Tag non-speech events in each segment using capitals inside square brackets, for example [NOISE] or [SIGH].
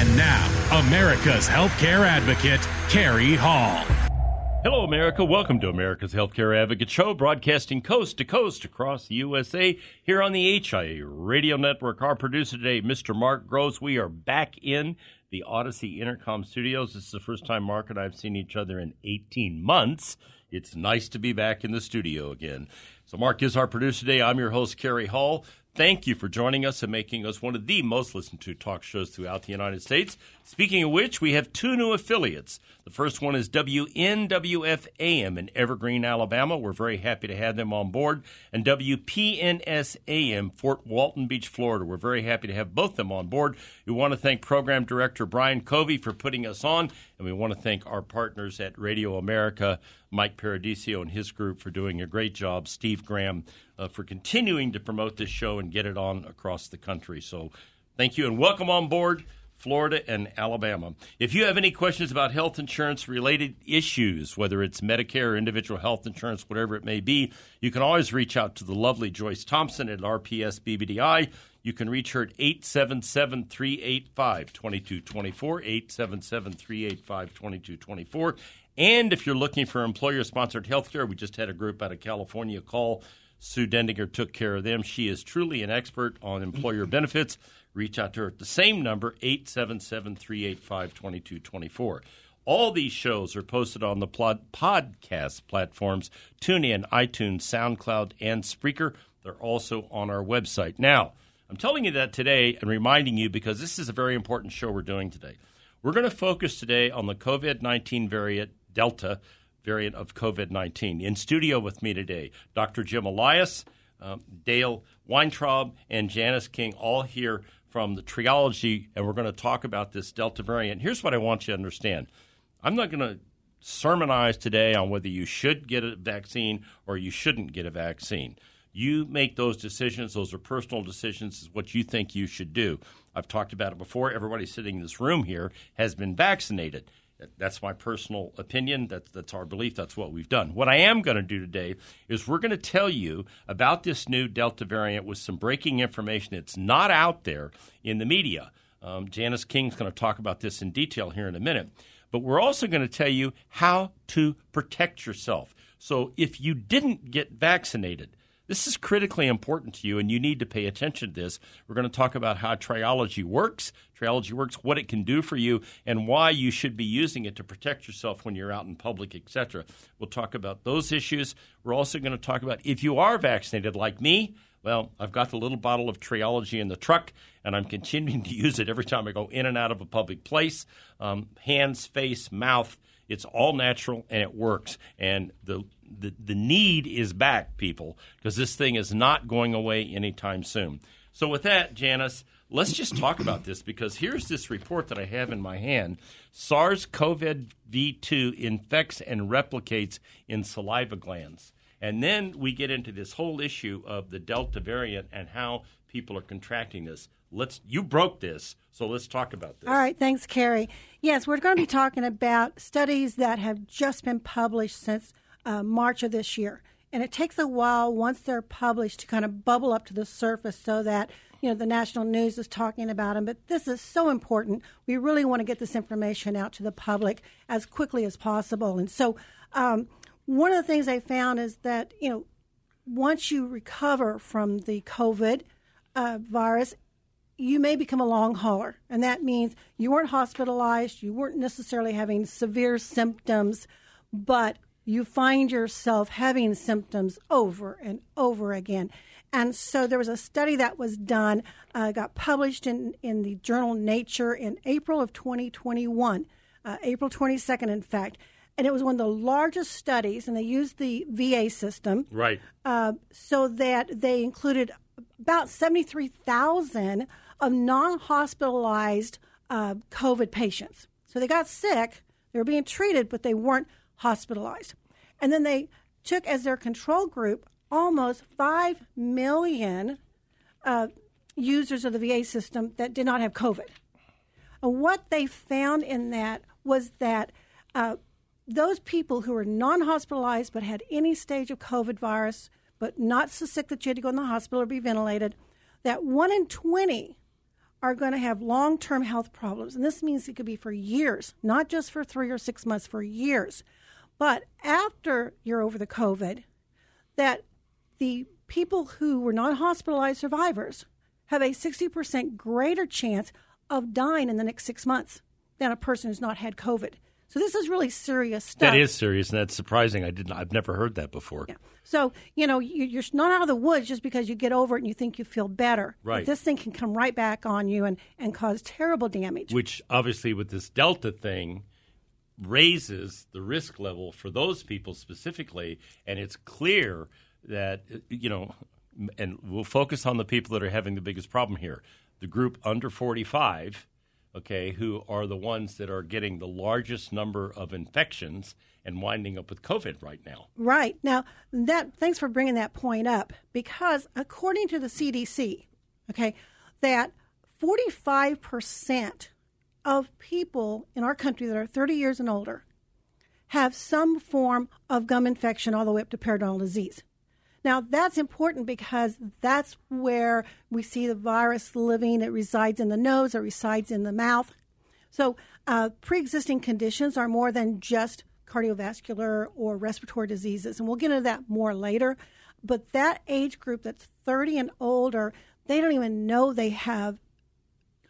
And now, America's healthcare advocate, Carrie Hall. Hello, America. Welcome to America's Healthcare Advocate Show, broadcasting coast to coast across the USA here on the HIA Radio Network. Our producer today, Mr. Mark Gross. We are back in the Odyssey Intercom Studios. This is the first time Mark and I have seen each other in 18 months. It's nice to be back in the studio again. So, Mark is our producer today. I'm your host, Carrie Hall. Thank you for joining us and making us one of the most listened to talk shows throughout the United States. Speaking of which, we have two new affiliates. The first one is WNWF AM in Evergreen, Alabama. We're very happy to have them on board. And WPNS AM, Fort Walton Beach, Florida. We're very happy to have both of them on board. We want to thank Program Director Brian Covey for putting us on, and we want to thank our partners at Radio America, Mike Paradiso and his group for doing a great job, Steve Graham uh, for continuing to promote this show and get it on across the country. So thank you and welcome on board. Florida, and Alabama. If you have any questions about health insurance related issues, whether it's Medicare or individual health insurance, whatever it may be, you can always reach out to the lovely Joyce Thompson at RPS BBDI. You can reach her at 877 385 2224, 877 385 2224. And if you're looking for employer sponsored health care, we just had a group out of California call. Sue Dendinger took care of them. She is truly an expert on employer [LAUGHS] benefits reach out to her at the same number, 877 385 2224. All these shows are posted on the podcast platforms TuneIn, iTunes, SoundCloud, and Spreaker. They're also on our website. Now, I'm telling you that today and reminding you because this is a very important show we're doing today. We're going to focus today on the COVID 19 variant, Delta variant of COVID 19. In studio with me today, Dr. Jim Elias, um, Dale Weintraub, and Janice King, all here from the triology, and we're going to talk about this Delta variant. Here's what I want you to understand I'm not going to sermonize today on whether you should get a vaccine or you shouldn't get a vaccine. You make those decisions. Those are personal decisions. Is what you think you should do. I've talked about it before. Everybody sitting in this room here has been vaccinated. That's my personal opinion. That's, that's our belief. That's what we've done. What I am going to do today is we're going to tell you about this new Delta variant with some breaking information. that's not out there in the media. Um, Janice King's going to talk about this in detail here in a minute. But we're also going to tell you how to protect yourself. So if you didn't get vaccinated, this is critically important to you, and you need to pay attention to this. We're going to talk about how triology works, triology works, what it can do for you, and why you should be using it to protect yourself when you're out in public, etc. We'll talk about those issues. We're also going to talk about if you are vaccinated, like me. Well, I've got the little bottle of Triology in the truck, and I'm continuing to use it every time I go in and out of a public place. Um, hands, face, mouth. It's all natural and it works. And the the, the need is back, people, because this thing is not going away anytime soon. So, with that, Janice, let's just talk about this because here's this report that I have in my hand SARS CoV 2 infects and replicates in saliva glands. And then we get into this whole issue of the Delta variant and how people are contracting this. Let's you broke this, so let's talk about this. All right, thanks, Carrie. Yes, we're going to be talking about studies that have just been published since uh, March of this year. And it takes a while once they're published to kind of bubble up to the surface so that you know the national news is talking about them. But this is so important. We really want to get this information out to the public as quickly as possible. And so, um, one of the things I found is that you know once you recover from the COVID uh, virus, you may become a long hauler, and that means you weren't hospitalized, you weren't necessarily having severe symptoms, but you find yourself having symptoms over and over again. And so there was a study that was done, uh, got published in, in the journal Nature in April of 2021, uh, April 22nd, in fact. And it was one of the largest studies, and they used the VA system. Right. Uh, so that they included about 73,000 of non hospitalized uh, COVID patients. So they got sick, they were being treated, but they weren't hospitalized. And then they took as their control group almost 5 million uh, users of the VA system that did not have COVID. And what they found in that was that uh, those people who were non hospitalized but had any stage of COVID virus, but not so sick that you had to go in the hospital or be ventilated, that one in 20 are going to have long term health problems. And this means it could be for years, not just for three or six months, for years. But after you're over the COVID, that the people who were not hospitalized survivors have a 60% greater chance of dying in the next six months than a person who's not had COVID. So this is really serious stuff. That is serious, and that's surprising. I didn't. I've never heard that before. Yeah. So you know you, are not out of the woods just because you get over it and you think you feel better. Right. But this thing can come right back on you and and cause terrible damage. Which obviously, with this Delta thing, raises the risk level for those people specifically, and it's clear that you know, and we'll focus on the people that are having the biggest problem here. The group under 45 okay, who are the ones that are getting the largest number of infections and winding up with COVID right now. Right. Now, that thanks for bringing that point up because according to the CDC, okay, that 45% of people in our country that are 30 years and older have some form of gum infection all the way up to periodontal disease. Now, that's important because that's where we see the virus living. It resides in the nose, it resides in the mouth. So, uh, pre existing conditions are more than just cardiovascular or respiratory diseases. And we'll get into that more later. But that age group that's 30 and older, they don't even know they have,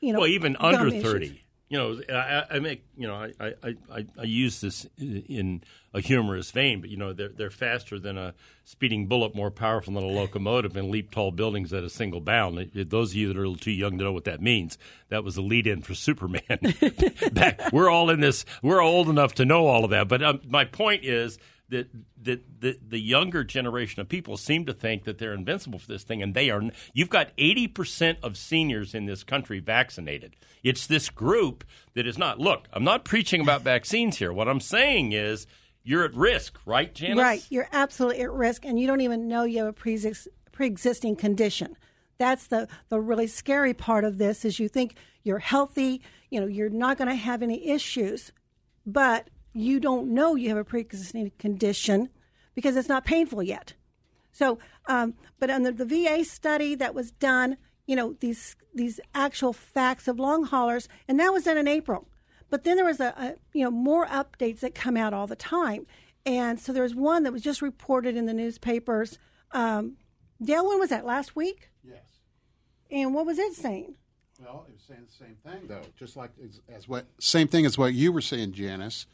you know, well, even under issues. 30 you know, I, I make you know, I, I, I, use this in a humorous vein, but you know, they're they're faster than a speeding bullet, more powerful than a locomotive, and leap tall buildings at a single bound. Those of you that are a little too young to know what that means, that was the lead-in for Superman. [LAUGHS] Back, we're all in this. We're old enough to know all of that, but um, my point is that that the, the younger generation of people seem to think that they're invincible for this thing, and they are. You've got eighty percent of seniors in this country vaccinated. It's this group that is not. Look, I'm not preaching about vaccines here. What I'm saying is you're at risk, right, Janice? Right, you're absolutely at risk, and you don't even know you have a pre pre-existing condition. That's the the really scary part of this. Is you think you're healthy, you know, you're not going to have any issues, but you don't know you have a pre-existing condition because it's not painful yet. So, um, but on the, the VA study that was done, you know these these actual facts of long haulers, and that was done in April. But then there was a, a you know more updates that come out all the time, and so there was one that was just reported in the newspapers. Um, Dale, when was that? Last week? Yes. And what was it saying? Well, it was saying the same thing though, just like as, as what same thing as what you were saying, Janice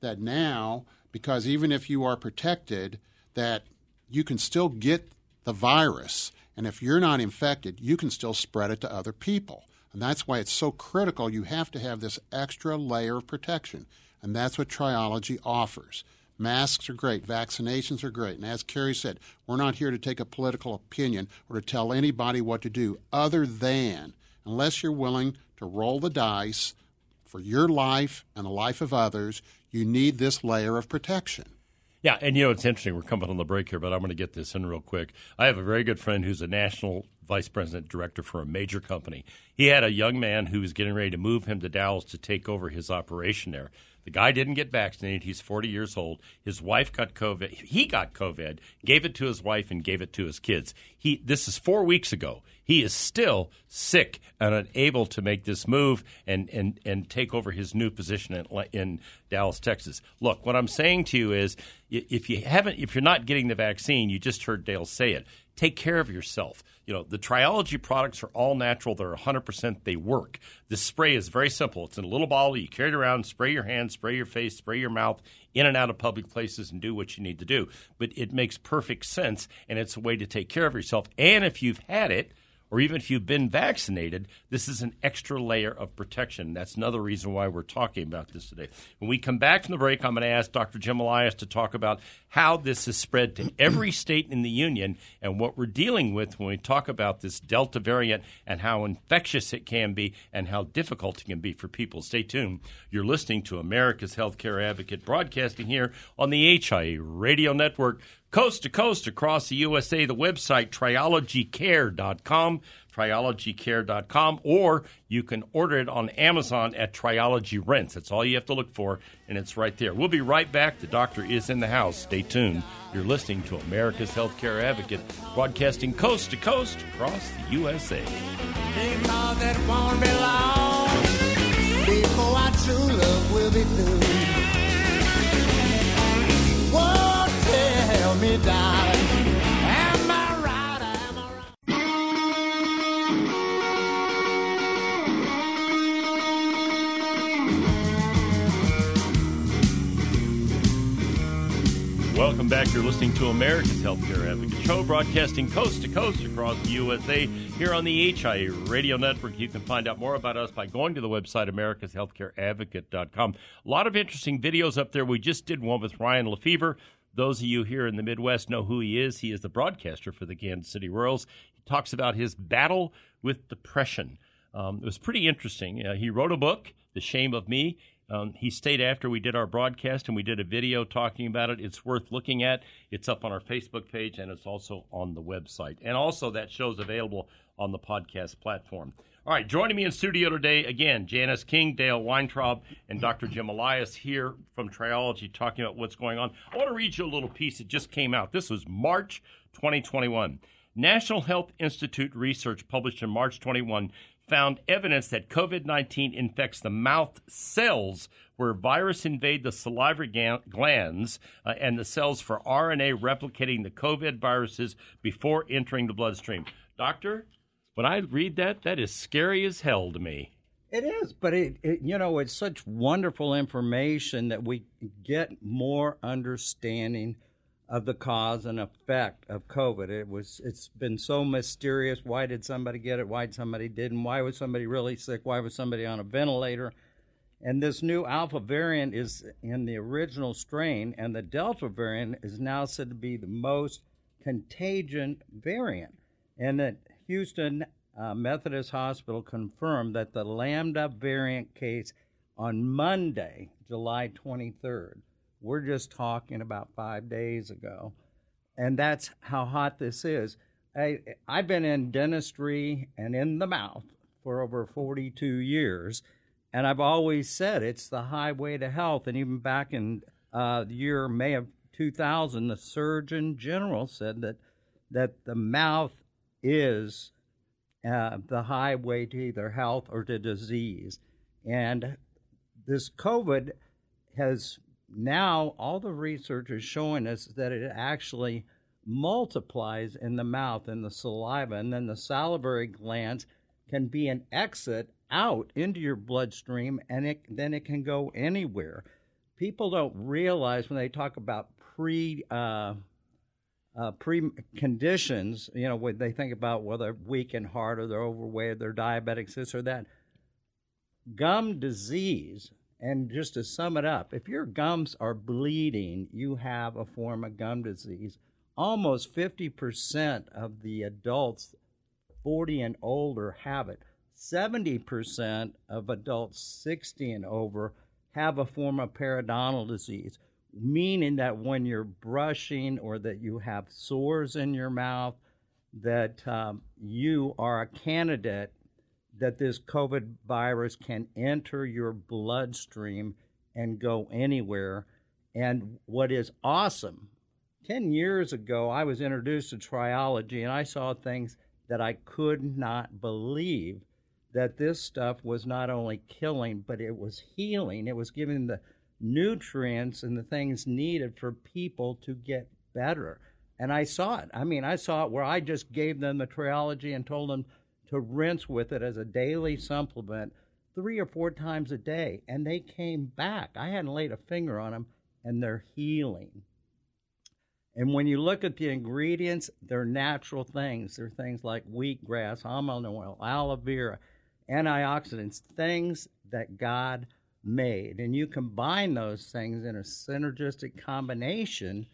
that now, because even if you are protected, that you can still get the virus. And if you're not infected, you can still spread it to other people. And that's why it's so critical. You have to have this extra layer of protection. And that's what Triology offers. Masks are great, vaccinations are great. And as Carrie said, we're not here to take a political opinion or to tell anybody what to do, other than, unless you're willing to roll the dice for your life and the life of others, you need this layer of protection. Yeah, and you know it's interesting. We're coming on the break here, but I'm going to get this in real quick. I have a very good friend who's a national vice president director for a major company. He had a young man who was getting ready to move him to Dallas to take over his operation there. The guy didn't get vaccinated. He's 40 years old. His wife got COVID. He got COVID, gave it to his wife, and gave it to his kids. He this is four weeks ago. He is still sick and unable to make this move and and and take over his new position in, in Dallas, Texas. Look, what I'm saying to you is, if you haven't, if you're not getting the vaccine, you just heard Dale say it take care of yourself. You know, the Triology products are all natural. They're 100%. They work. This spray is very simple. It's in a little bottle. You carry it around, spray your hands, spray your face, spray your mouth, in and out of public places and do what you need to do. But it makes perfect sense, and it's a way to take care of yourself. And if you've had it, or even if you've been vaccinated, this is an extra layer of protection. That's another reason why we're talking about this today. When we come back from the break, I'm going to ask Dr. Jim Elias to talk about how this is spread to every [CLEARS THROAT] state in the union and what we're dealing with when we talk about this Delta variant and how infectious it can be and how difficult it can be for people. Stay tuned. You're listening to America's Healthcare Advocate broadcasting here on the HIA Radio Network coast to coast across the USA. The website, triologycare.com, triologycare.com, or you can order it on Amazon at Triology Rinse. That's all you have to look for, and it's right there. We'll be right back. The doctor is in the house. Stay tuned. You're listening to America's Healthcare Advocate, broadcasting coast to coast across the USA. Before our true love will be through. You're listening to America's Healthcare Advocate Show, broadcasting coast to coast across the USA here on the HIA Radio Network. You can find out more about us by going to the website, americashealthcareadvocate.com. A lot of interesting videos up there. We just did one with Ryan Lefebvre those of you here in the Midwest know who he is. He is the broadcaster for the Kansas City Royals. He talks about his battle with depression. Um, it was pretty interesting. Uh, he wrote a book, The Shame of Me. Um, he stayed after we did our broadcast and we did a video talking about it. It's worth looking at. It's up on our Facebook page and it's also on the website. And also, that show's available on the podcast platform. All right, joining me in studio today again, Janice King, Dale Weintraub, and Dr. Jim Elias here from Triology talking about what's going on. I want to read you a little piece that just came out. This was March 2021. National Health Institute research published in March 21 found evidence that COVID 19 infects the mouth cells where virus invade the salivary glands uh, and the cells for RNA replicating the COVID viruses before entering the bloodstream. Doctor, when I read that, that is scary as hell to me. It is, but it, it, you know it's such wonderful information that we get more understanding of the cause and effect of COVID. It was it's been so mysterious. Why did somebody get it? Why did somebody didn't? Why was somebody really sick? Why was somebody on a ventilator? And this new alpha variant is in the original strain, and the delta variant is now said to be the most contagion variant. And that Houston uh, Methodist Hospital confirmed that the Lambda variant case on Monday, July 23rd, we're just talking about five days ago, and that's how hot this is. I, I've been in dentistry and in the mouth for over 42 years, and I've always said it's the highway to health. And even back in uh, the year May of 2000, the Surgeon General said that that the mouth is uh, the highway to either health or to disease. And this COVID has now, all the research is showing us that it actually multiplies in the mouth and the saliva, and then the salivary glands can be an exit out into your bloodstream, and it, then it can go anywhere. People don't realize when they talk about pre uh, uh, preconditions, you know, when they think about whether they're weak in heart or they're overweight or they're diabetics, this or that. Gum disease, and just to sum it up, if your gums are bleeding, you have a form of gum disease. Almost 50% of the adults 40 and older have it. 70% of adults 60 and over have a form of periodontal disease meaning that when you're brushing or that you have sores in your mouth, that um, you are a candidate that this COVID virus can enter your bloodstream and go anywhere. And what is awesome, 10 years ago, I was introduced to triology and I saw things that I could not believe that this stuff was not only killing, but it was healing. It was giving the nutrients and the things needed for people to get better. And I saw it. I mean, I saw it where I just gave them the Triology and told them to rinse with it as a daily supplement three or four times a day. And they came back. I hadn't laid a finger on them, and they're healing. And when you look at the ingredients, they're natural things. They're things like wheatgrass, almond oil, aloe vera, antioxidants, things that God made. And you combine those things in a synergistic combination,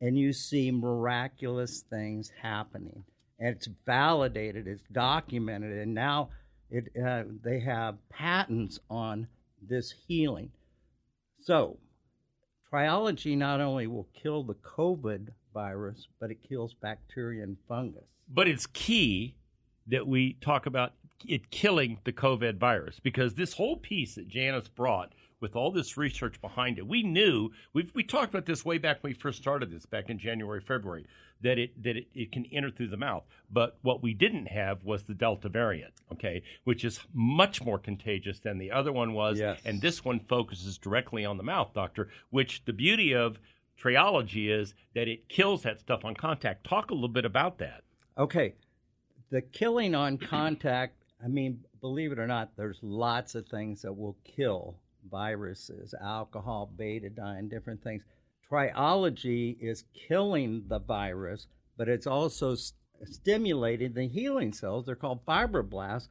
and you see miraculous things happening. And it's validated, it's documented, and now it, uh, they have patents on this healing. So, Triology not only will kill the COVID virus, but it kills bacteria and fungus. But it's key that we talk about it killing the COVID virus because this whole piece that Janice brought with all this research behind it, we knew we we talked about this way back when we first started this back in January, February, that it that it, it can enter through the mouth. But what we didn't have was the Delta variant, okay, which is much more contagious than the other one was. Yes. And this one focuses directly on the mouth, doctor, which the beauty of triology is that it kills that stuff on contact. Talk a little bit about that. Okay, the killing on contact, I mean, believe it or not, there's lots of things that will kill viruses, alcohol, betadine, different things. Triology is killing the virus, but it's also st- stimulating the healing cells, they're called fibroblasts,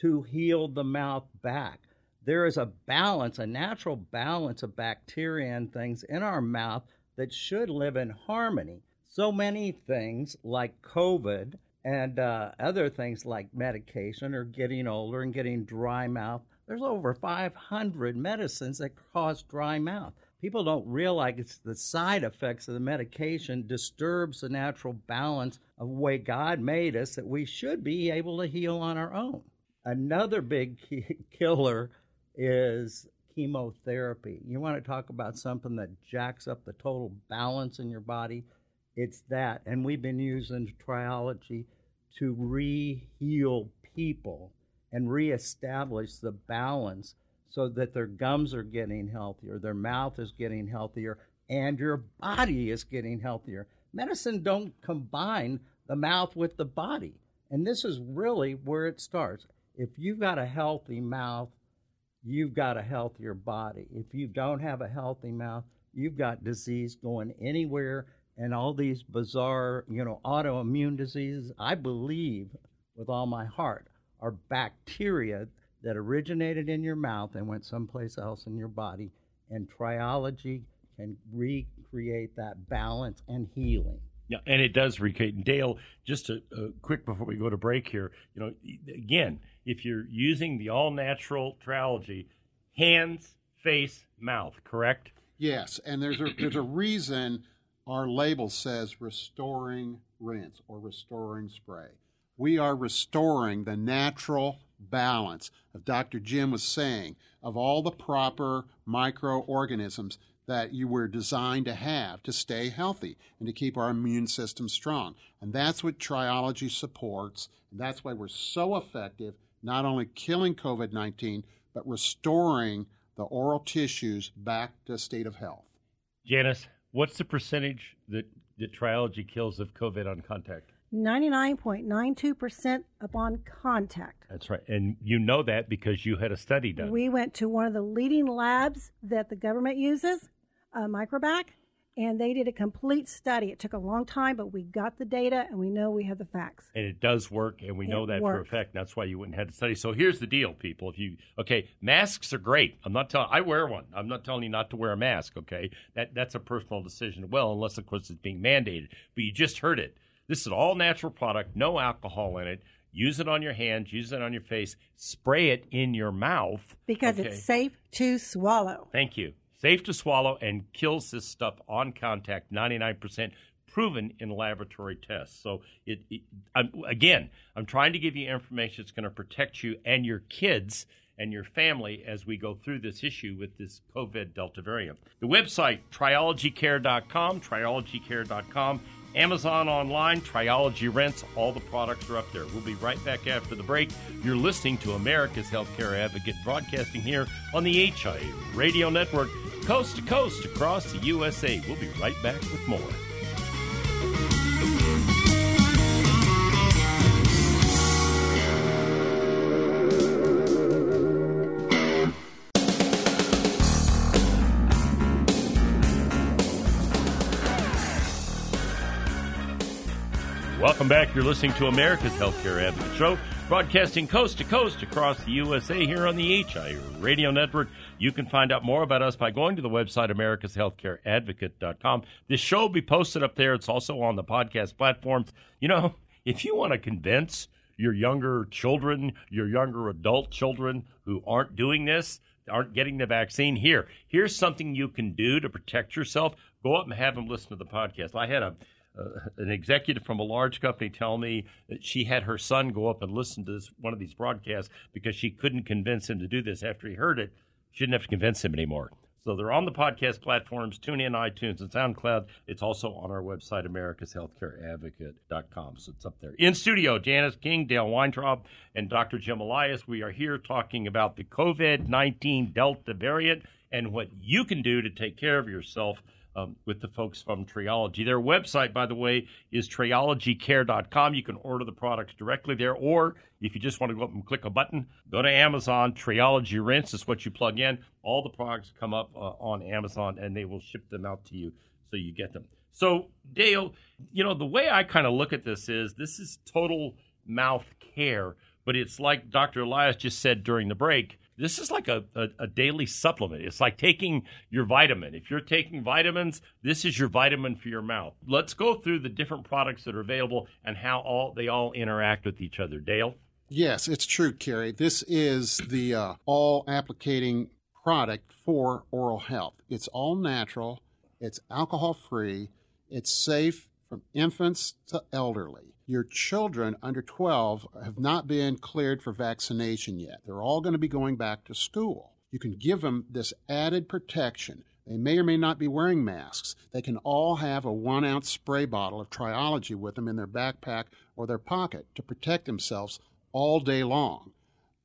to heal the mouth back. There is a balance, a natural balance of bacteria and things in our mouth that should live in harmony. So many things like COVID and uh, other things like medication are getting older and getting dry mouth. There's over 500 medicines that cause dry mouth. People don't realize it's the side effects of the medication disturbs the natural balance of the way God made us that we should be able to heal on our own. Another big [LAUGHS] killer is chemotherapy. You want to talk about something that jacks up the total balance in your body? It's that. And we've been using triology to re heal people and reestablish the balance so that their gums are getting healthier, their mouth is getting healthier, and your body is getting healthier. Medicine don't combine the mouth with the body. And this is really where it starts. If you've got a healthy mouth, you've got a healthier body. If you don't have a healthy mouth, you've got disease going anywhere and all these bizarre, you know, autoimmune diseases. I believe with all my heart are bacteria that originated in your mouth and went someplace else in your body. And triology can recreate that balance and healing. Yeah, and it does recreate. And Dale, just a, a quick before we go to break here, you know, again, if you're using the all natural triology, hands, face, mouth, correct? Yes, and there's a there's a reason our label says restoring rinse or restoring spray. We are restoring the natural balance of Dr. Jim was saying of all the proper microorganisms that you were designed to have to stay healthy and to keep our immune system strong. And that's what triology supports. And that's why we're so effective, not only killing COVID 19, but restoring the oral tissues back to state of health. Janice, what's the percentage that, that triology kills of COVID on contact? 99.92% upon contact. That's right. And you know that because you had a study done. We went to one of the leading labs that the government uses, uh, Microbac, and they did a complete study. It took a long time, but we got the data and we know we have the facts. and it does work, and we know It that for a fact. That's why you wouldn't have to study. So here's the deal, people. If you okay, masks are great. I'm not telling. I wear one. I'm not telling you not to wear a mask. Okay, that that's a personal decision. Well, unless of course it's being mandated. But you just heard it. This is an all natural product, no alcohol in it. Use it on your hands. Use it on your face. Spray it in your mouth Because Okay. it's safe to swallow. Thank you. Safe to swallow and kills this stuff on contact. Ninety nine percent proven in laboratory tests. So it, it I'm, again, I'm trying to give you information that's going to protect you and your kids and your family as we go through this issue with this COVID Delta variant. The website triologycare.com, triologycare.com. Amazon online, Triology Rinse, all the products are up there. We'll be right back after the break. You're listening to America's Healthcare Advocate broadcasting here on the HIA Radio Network, coast to coast across the USA. We'll be right back with more. Welcome back. You're listening to America's Healthcare Advocate Show, broadcasting coast to coast across the USA here on the HI Radio Network. You can find out more about us by going to the website americashealthcareadvocate.com. This show will be posted up there. It's also on the podcast platforms. You know, if you want to convince your younger children, your younger adult children who aren't doing this, aren't getting the vaccine, here, here's something you can do to protect yourself. Go up and have them listen to the podcast. I had a uh, an executive from a large company tell me that she had her son go up and listen to this, one of these broadcasts because she couldn't convince him to do this after he heard it. She didn't have to convince him anymore. So they're on the podcast platforms, TuneIn, iTunes, and SoundCloud. It's also on our website, americashealthcareadvocate.com. So it's up there. In studio, Janice King, Dale Weintraub, and Dr. Jim Elias. We are here talking about the COVID 19 Delta variant and what you can do to take care of yourself um, with the folks from Triology. Their website, by the way, is triologycare.com. You can order the products directly there, or if you just want to go up and click a button, go to Amazon. Triology Rinse is what you plug in. All the products come up uh, on Amazon, and they will ship them out to you so you get them. So, Dale, you know, the way I kind of look at this is this is total mouth care, but it's like Dr. Elias just said during the break this is like a, a, a, daily supplement. It's like taking your vitamin. If you're taking vitamins, this is your vitamin for your mouth. Let's go through the different products that are available and how all they all interact with each other. Dale? Yes, it's true, Kerry. This is the uh, all applicating product for oral health. It's all natural, it's alcohol free, it's safe from infants to elderly your children under 12 have not been cleared for vaccination yet. They're all going to be going back to school. You can give them this added protection. They may or may not be wearing masks. They can all have a one ounce spray bottle of Triology with them in their backpack or their pocket to protect themselves all day long.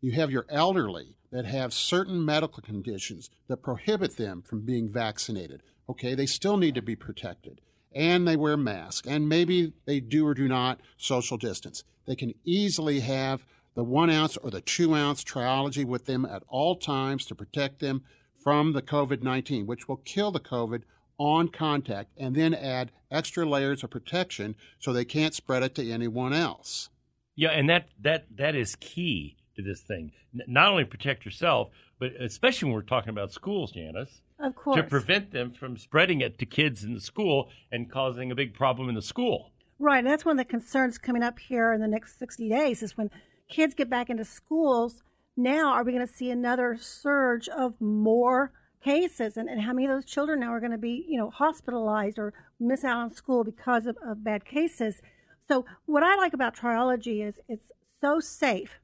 You have your elderly that have certain medical conditions that prohibit them from being vaccinated. Okay, they still need to be protected and they wear masks, and maybe they do or do not social distance. They can easily have the one ounce or the two ounce triology with them at all times to protect them from the COVID 19, which will kill the COVID on contact and then add extra layers of protection so they can't spread it to anyone else. Yeah, and that, that, that is key to this thing. Not only protect yourself, but especially when we're talking about schools, Janice. Of course. To prevent them from spreading it to kids in the school and causing a big problem in the school. Right. And that's one of the concerns coming up here in the next 60 days is when kids get back into schools. Now, are we going to see another surge of more cases? And, and how many of those children now are going to be, you know, hospitalized or miss out on school because of, of bad cases? So, what I like about Triology is it's so safe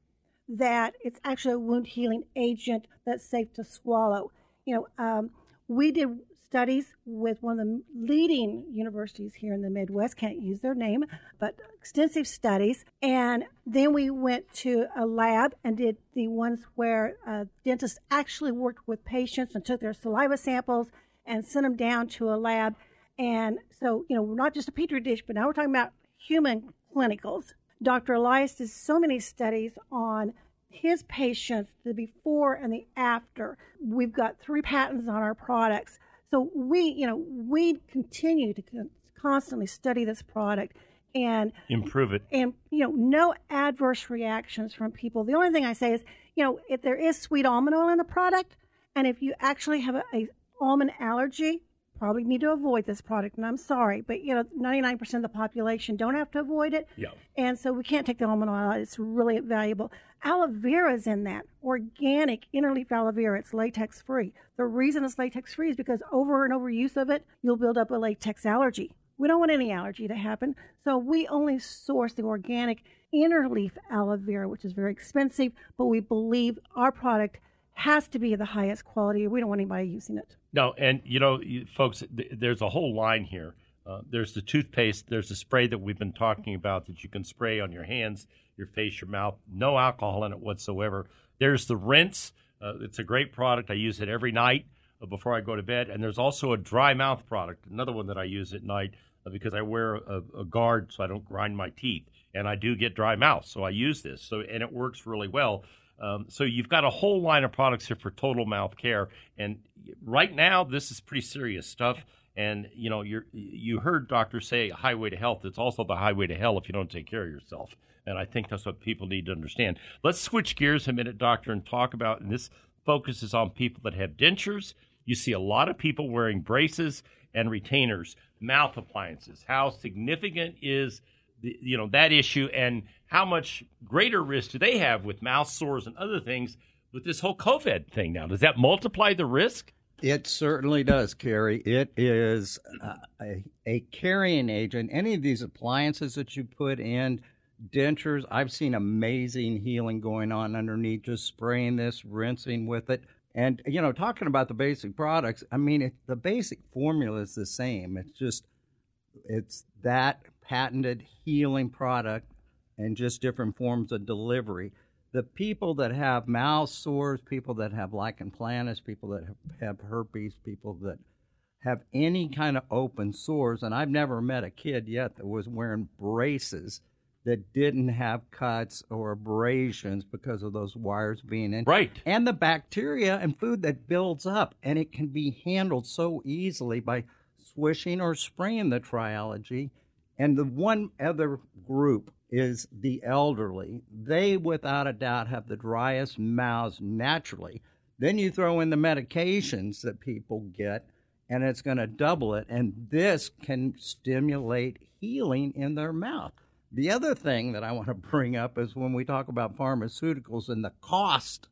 that it's actually a wound healing agent that's safe to swallow. You know, um, we did studies with one of the leading universities here in the Midwest, can't use their name, but extensive studies. And then we went to a lab and did the ones where uh, dentists actually worked with patients and took their saliva samples and sent them down to a lab. And so, you know, we're not just a petri dish, but now we're talking about human clinicals. Dr. Elias does so many studies on his patients, the before and the after. We've got three patents on our products. So we, you know, we continue to constantly study this product and improve it. And you know, no adverse reactions from people. The only thing I say is, you know, if there is sweet almond oil in the product, and if you actually have a, a almond allergy, probably need to avoid this product. And I'm sorry, but you know, 99% of the population don't have to avoid it. Yeah. And so we can't take the almond oil. It's really valuable. Aloe vera is in that organic inner leaf aloe vera. It's latex free. The reason it's latex free is because over and over use of it, you'll build up a latex allergy. We don't want any allergy to happen. So we only source the organic inner leaf aloe vera, which is very expensive, but we believe our product has to be the highest quality. We don't want anybody using it. No, and you know, folks, th- there's a whole line here. Uh, there's the toothpaste. There's the spray that we've been talking about that you can spray on your hands, your face, your mouth. No alcohol in it whatsoever. There's the rinse. Uh, it's a great product. I use it every night uh, before I go to bed. And there's also a dry mouth product, another one that I use at night uh, because I wear a, a guard so I don't grind my teeth. And I do get dry mouth, so I use this. So and it works really well. Um, so you've got a whole line of products here for total mouth care. And right now, this is pretty serious stuff. And you know, you you heard doctors say highway to health. It's also the highway to hell if you don't take care of yourself. And I think that's what people need to understand. Let's switch gears a minute, doctor, and talk about. And this focuses on people that have dentures. You see a lot of people wearing braces and retainers, mouth appliances. How significant is the, you know that issue, and how much greater risk do they have with mouth sores and other things with this whole COVID thing? Now, does that multiply the risk? It certainly does, Carrie. It is uh, a, a carrying agent. Any of these appliances that you put in, dentures, I've seen amazing healing going on underneath just spraying this, rinsing with it. And, you know, talking about the basic products, I mean, it, the basic formula is the same. It's just, it's that patented healing product and just different forms of delivery. The people that have mouth sores, people that have lichen planus, people that have, herpes, people that have any kind of open sores, and I've never met a kid yet that was wearing braces that didn't have cuts or abrasions because of those wires being in. Right. And the bacteria and food that builds up, and it can be handled so easily by swishing or spraying the triology. And the one other group is the elderly. They, without a doubt, have the driest mouths naturally. Then you throw in the medications that people get, and it's going to double it. And this can stimulate healing in their mouth. The other thing that I want to [LAUGHS] bring up is when we talk about pharmaceuticals and the cost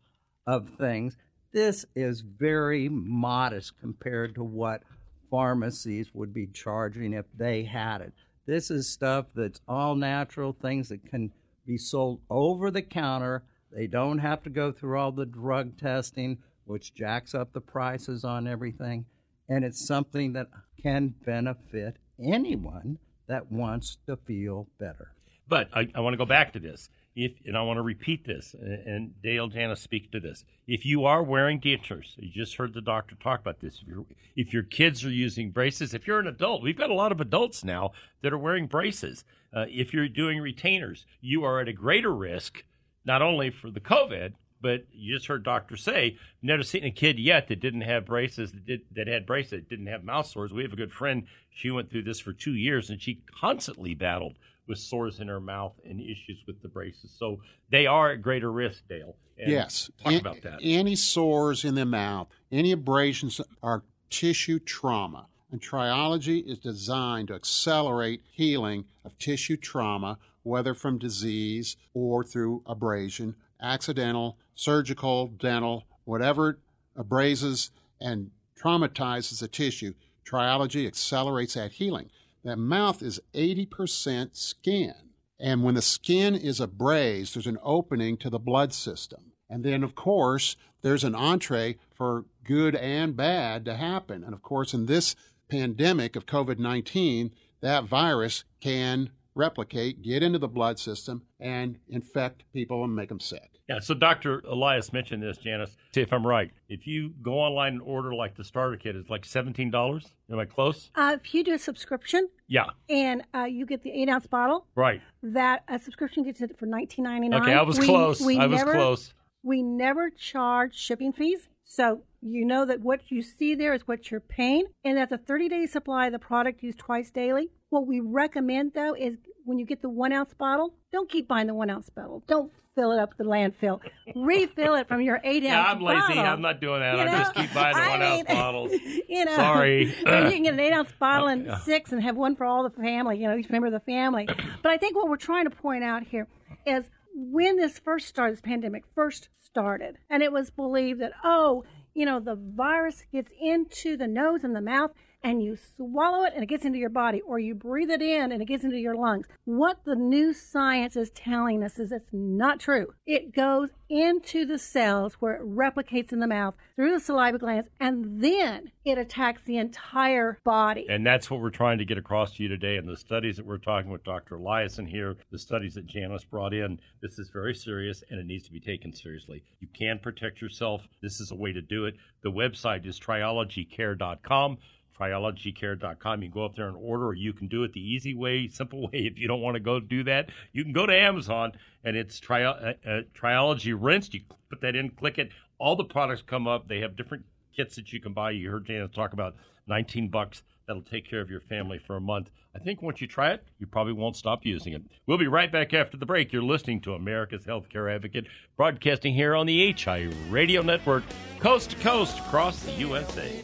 of things, this is very modest compared to what pharmacies would be charging if they had it. This is stuff that's all natural, things that can be sold over the counter. They don't have to go through all the drug testing, which jacks up the prices on everything. And it's something that can benefit anyone that wants to feel better. But I, I want to go back to this. If and I want to repeat this, and, Dale Jana speak to this. If you are wearing dentures, you just heard the doctor talk about this. If, you if your kids are using braces, if you're an adult, we've got a lot of adults now that are wearing braces. Uh, if you're doing retainers, you are at a greater risk, not only for the COVID, but you just heard doctor say, never seen a kid yet that didn't have braces that did that had braces that didn't have mouth sores. We have a good friend. She went through this for two years, and she constantly battled with sores in her mouth and issues with the braces. So they are at greater risk, Dale. Yes. Talk An- about that. Any sores in the mouth, any abrasions are tissue trauma. And triology is designed to accelerate healing of tissue trauma, whether from disease or through abrasion, accidental, surgical, dental, whatever abrases and traumatizes the tissue. Triology accelerates that healing. That mouth is 80% skin. And when the skin is abrased, there's an opening to the blood system. And then, of course, there's an entree for good and bad to happen. And of course, in this pandemic of COVID 19, that virus can replicate, get into the blood system, and infect people and make them sick. Yeah, so Dr. Elias mentioned this, Janice. See if I'm right. If you go online and order like the starter kit, it's like $17. Am I close? Uh, if you do a subscription Yeah, and uh, you get the eight ounce bottle, right. that a subscription gets it for nineteen ninety nine. Okay, I was close. I was close. We never charge shipping fees, so you know that what you see there is what you're paying, and that's a 30 day supply of the product used twice daily. What we recommend though is when you get the one ounce bottle, don't keep buying the one ounce bottle. Don't fill it up the landfill. Refill it from your eight ounce. Yeah, ounce. I'm lazy. bottle. I'm not doing that. You I just know? keep buying the I one ounce mean, bottles. [LAUGHS] You know, Sorry. [LAUGHS] you can get an eight ounce [LAUGHS] bottle oh, and Yeah. six and have one for all the family, you know, each member of the family. But I think what we're trying to point out here is when this first started, this pandemic first started, and it was believed that, oh, you know, the virus gets into the nose and the mouth and you swallow it and it gets into your body, or you breathe it in and it gets into your lungs. What the new science is telling us is it's not true. It goes into the cells where it replicates in the mouth through the saliva glands, and then it attacks the entire body. And that's what we're trying to get across to you today. And the studies that we're talking with Dr. Eliason here, the studies that Janice brought in, this is very serious and it needs to be taken seriously. You can protect yourself. This is a way to do it. The website is triologycare.com. Triologycare.com. You can go up there and order, or you can do it the easy way, simple [LAUGHS] way. If you don't want to go do that, you can go to Amazon and it's tri- uh, uh, Triology Rinsed. You put that in, click it. All the products come up. They have different kits that you can buy. You heard Janice talk about 19 bucks. That'll take care of your family for a month. I think once you try it, you probably won't stop using it. We'll be right back after the break. You're listening to America's Healthcare Advocate, broadcasting here on the HI Radio Network, coast to coast across the USA.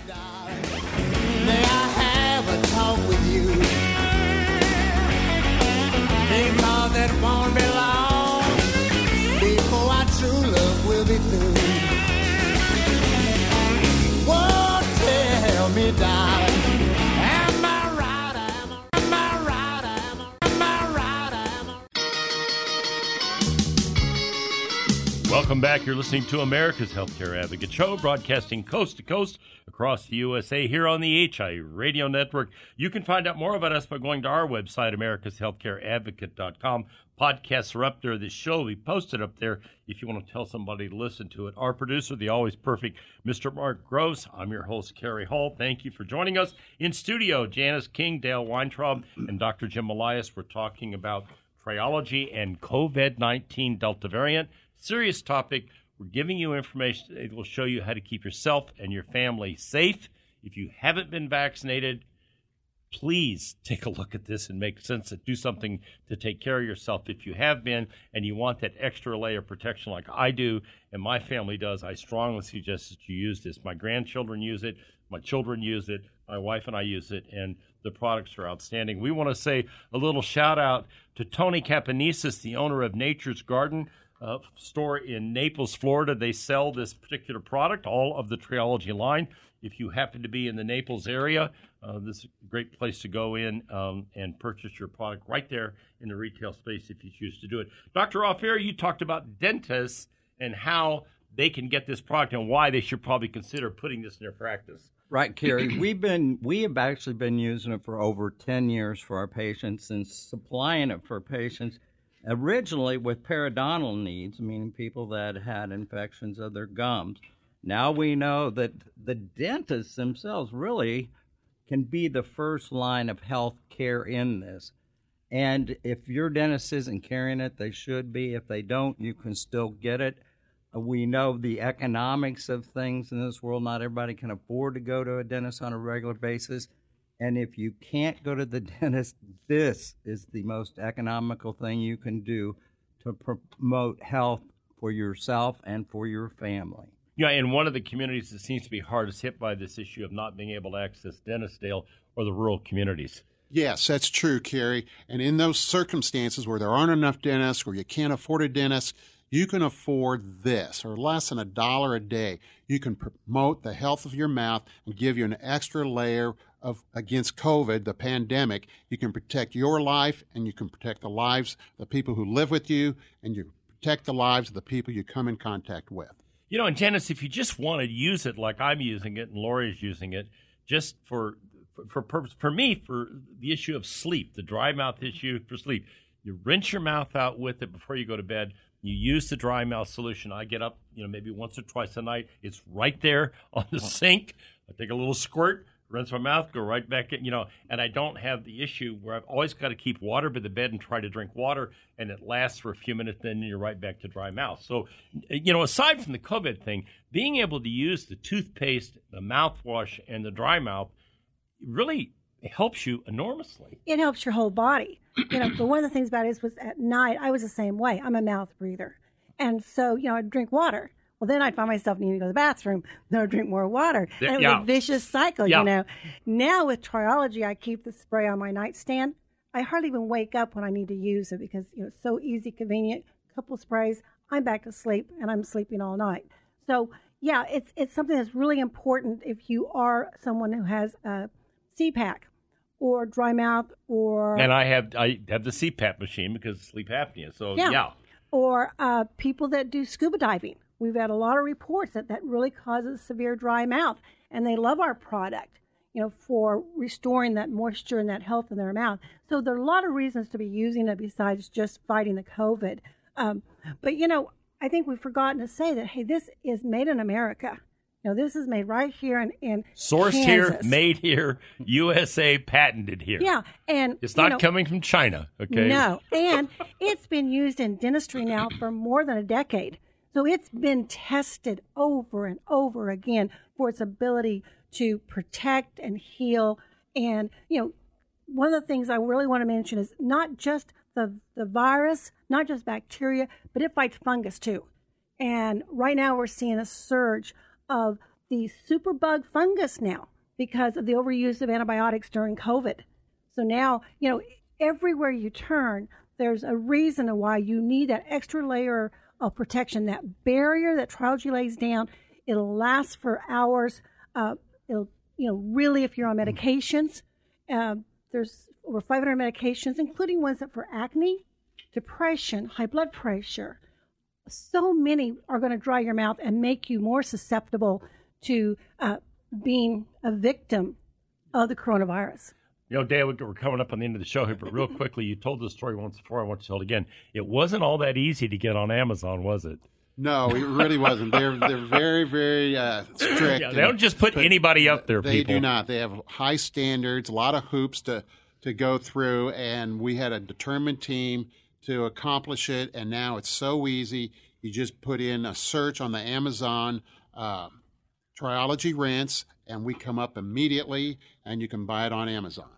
It won't be long before our true love will be through. Whoa, tell me, darling, am I right? Am I, am I right? Am I, Welcome back. You're listening to America's Healthcare Advocate Show, broadcasting coast to coast across the USA here on the HI Radio Network. You can find out more about us by going to our website, americashealthcareadvocate.com. Podcasts are up there. This show will be posted up there if you want to tell somebody to listen to it. Our producer, the always perfect Mr. Mark Gross. I'm your host, Kerry Hall. Thank you for joining us. In studio, Janice King, Dale Weintraub, and Dr. Jim Elias. We're talking about triology and COVID 19 Delta variant. Serious topic. We're giving you information that will show you how to keep yourself and your family safe. If you haven't been vaccinated, please take a look at this and make sense of do something to take care of yourself. If you have been and you want that extra layer of protection like I do and my family does, I strongly suggest that you use this. My grandchildren use it, my children use it, my wife and I use it, and the products are outstanding. We want to say a little shout out to Tony Capanesis, the owner of Nature's Garden uh, store in Naples, Florida. They sell this particular product, all of the Triology line. If you happen to be in the Naples area, uh, this is a great place to go in um, and purchase your product right there in the retail space if you choose to do it. Dr. Offair, you talked about dentists and how they can get this product and why they should probably consider putting this in their practice. Right, Kerry. [CLEARS THROAT] We've been we have actually been using it for over ten years for our patients and supplying it for patients originally with periodontal needs, meaning people that had infections of their gums. Now we know that the dentists themselves really can be the first line of health care in this. And if your dentist isn't carrying it, they should be. If they don't, you can still get it. Uh, We know the economics of things in this world. Not everybody can afford to go to a dentist on a regular basis. And if you can't go to the [LAUGHS] dentist, this is the most economical thing you can do to promote health for yourself and for your family. Yeah, and one of the communities that seems to be hardest hit by this issue of not being able to access dentists, Dale, are the rural communities. Yes, that's true, Kerry. And in those circumstances where there aren't enough dentists, where you can't afford a dentist, you can afford this, or less than a dollar a day. You can promote the health of your mouth and give you an extra layer of against COVID, the pandemic. You can protect your life, and you can protect the lives of the people who live with you, and you protect the lives of the people you come in contact with. You know, and Janice, if you just want to use it like I'm using it and Lori's using it, just for, for purpose for me for the issue of sleep, the dry mouth issue for sleep, you rinse your mouth out with it before you go to bed. You use the dry mouth solution. I get up, you know, maybe once or twice a night. It's right there [LAUGHS] on the sink. I take a little squirt, rinse my mouth, go right back in, you know, and I don't have the issue where I've always got to keep water by the bed and try to drink water, and it lasts for a few minutes, then you're right back to dry mouth. So, you know, aside from the COVID thing, being able to use the toothpaste, the mouthwash, and the dry mouth really helps you enormously. It helps your whole body. You know, but one of the things about it is was at night I was the same way. I'm a mouth breather, and so you know I'd drink water. Well, then I'd find myself needing to go to the bathroom. [LAUGHS] Then I'd drink more water. Yeah, and it was a vicious cycle, Yeah. you know. Now with Triology, I keep the spray on my nightstand. I hardly even wake up when I need to use it because you know it's so easy, convenient. Couple sprays, I'm back to sleep, and I'm sleeping all night. So yeah, it's it's something that's really important if you are someone who has a CPAP or dry mouth or And I have I have the CPAP machine because sleep apnea. So Yeah. yeah. or uh, people that do scuba diving. We've had a lot of reports that that really causes severe dry mouth, and they love our product, you know, for restoring that moisture and that health in their mouth. So there are a lot of reasons to be using it besides just fighting the COVID. Um, but you know, I think we've forgotten to say that hey, this is made in America. This is made right here in in Sourced here, made here, USA patented here. Yeah, and It's not know, coming from China, okay? No, and it's been used in dentistry now for more than a decade. So it's been tested over and over again for its ability to protect and heal And, you know, one of the things I really want to mention is not just the, the virus, not just bacteria, but it fights fungus too. And right now we're seeing a surge of the superbug fungus now because of the overuse of antibiotics during COVID. So now, you know, everywhere you turn, there's a reason why you need that extra layer of protection, that barrier that Triology lays down. It'll last for hours. Uh, it'll, you know, really, if you're on medications, uh, there's over 500 medications, including ones that for acne, depression, high blood pressure. So many are going to dry your mouth and make you more susceptible to uh, being a victim of the coronavirus. You know, Dan, we're coming up on the end of the show here, but real quickly, you told the story once before. I want to tell it again. It wasn't all that easy to get on Amazon, was it? No, it really wasn't. They're they're very very uh, strict. Yeah, they don't just put anybody up there. They people. do not. They have high standards, a lot of hoops to to go through, and we had a determined team to accomplish it. And now it's so easy. You just put in a search on the Amazon uh, Triology Rinse, and we come up immediately, and you can buy it on Amazon.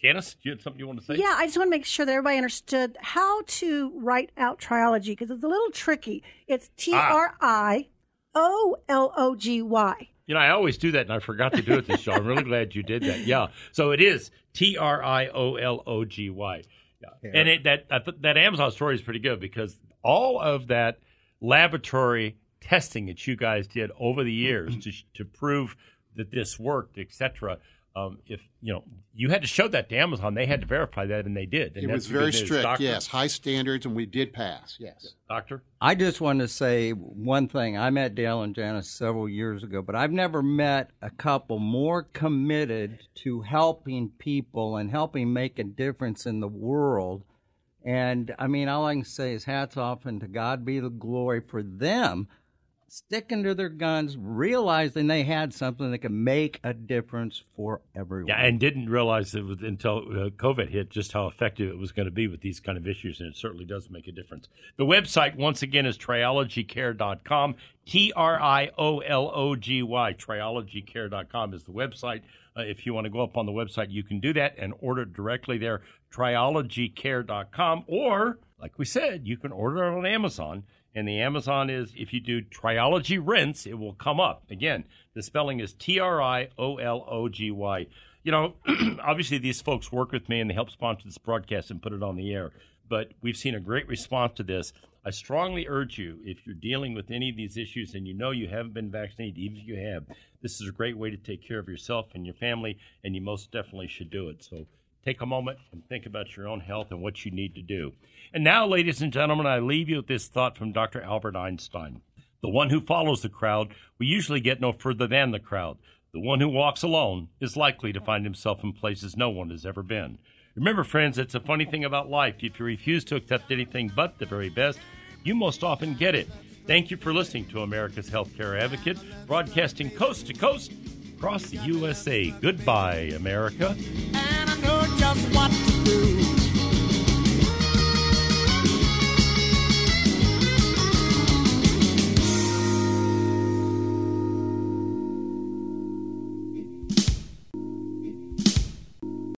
Janice, you had something you want to say? Yeah, I just want to make sure that everybody understood how to write out triology because it's a little tricky. It's T R I O L O G Y. You know, I always do that, and I forgot to do it this show. I'm really glad you did that. Yeah, so it is T R I O L O G Y. Yeah. And it, that I th- that Amazon story is pretty good because all of that laboratory testing that you guys did over the years mm-hmm. to to prove that this worked, etc. Um, if you know you had to show that to Amazon, they had to verify that, and they did. And It was very strict, Doctor? yes, high standards, and we did pass. Yes. Doctor. I just want to say one thing. I met Dale and Janice several years ago, but I've never met a couple more committed to helping people and helping make a difference in the world. And I mean, all I can say is hats off and to God be the glory for them sticking to their guns, realizing they had something that could make a difference for everyone. Yeah, and didn't realize it was until uh, COVID hit just how effective it was going to be with these kind of issues, and it certainly does make a difference. The website, once again, is triologycare.com. T R I O L O G Y. Triologycare.com is the website. Uh, if you want to go up on the website, you can do that and order directly there, triologycare.com. Or, like we said, you can order it on Amazon. And the Amazon is, if you do Triology Rinse, it will come up. Again, the spelling is T R I O L O G Y. You know, [CLEARS THROAT] obviously these folks work with me and they help sponsor this broadcast and put it on the air. But we've seen a great response to this. I strongly urge you, if you're dealing with any of these issues and you know you haven't been vaccinated, even if you have, this is a great way to take care of yourself and your family, and you most definitely should do it. So take a moment and think about your own health and what you need to do. And now, ladies and gentlemen, I leave you with this thought from Dr. Albert Einstein. The one who follows the crowd will usually get no further than the crowd. The one who walks alone is likely to find himself in places no one has ever been. Remember, friends, it's a funny thing about life. If you refuse to accept anything but the very best, you most often get it. Thank you for listening to America's Healthcare Advocate, broadcasting coast to coast across the USA. Goodbye, America. What to do.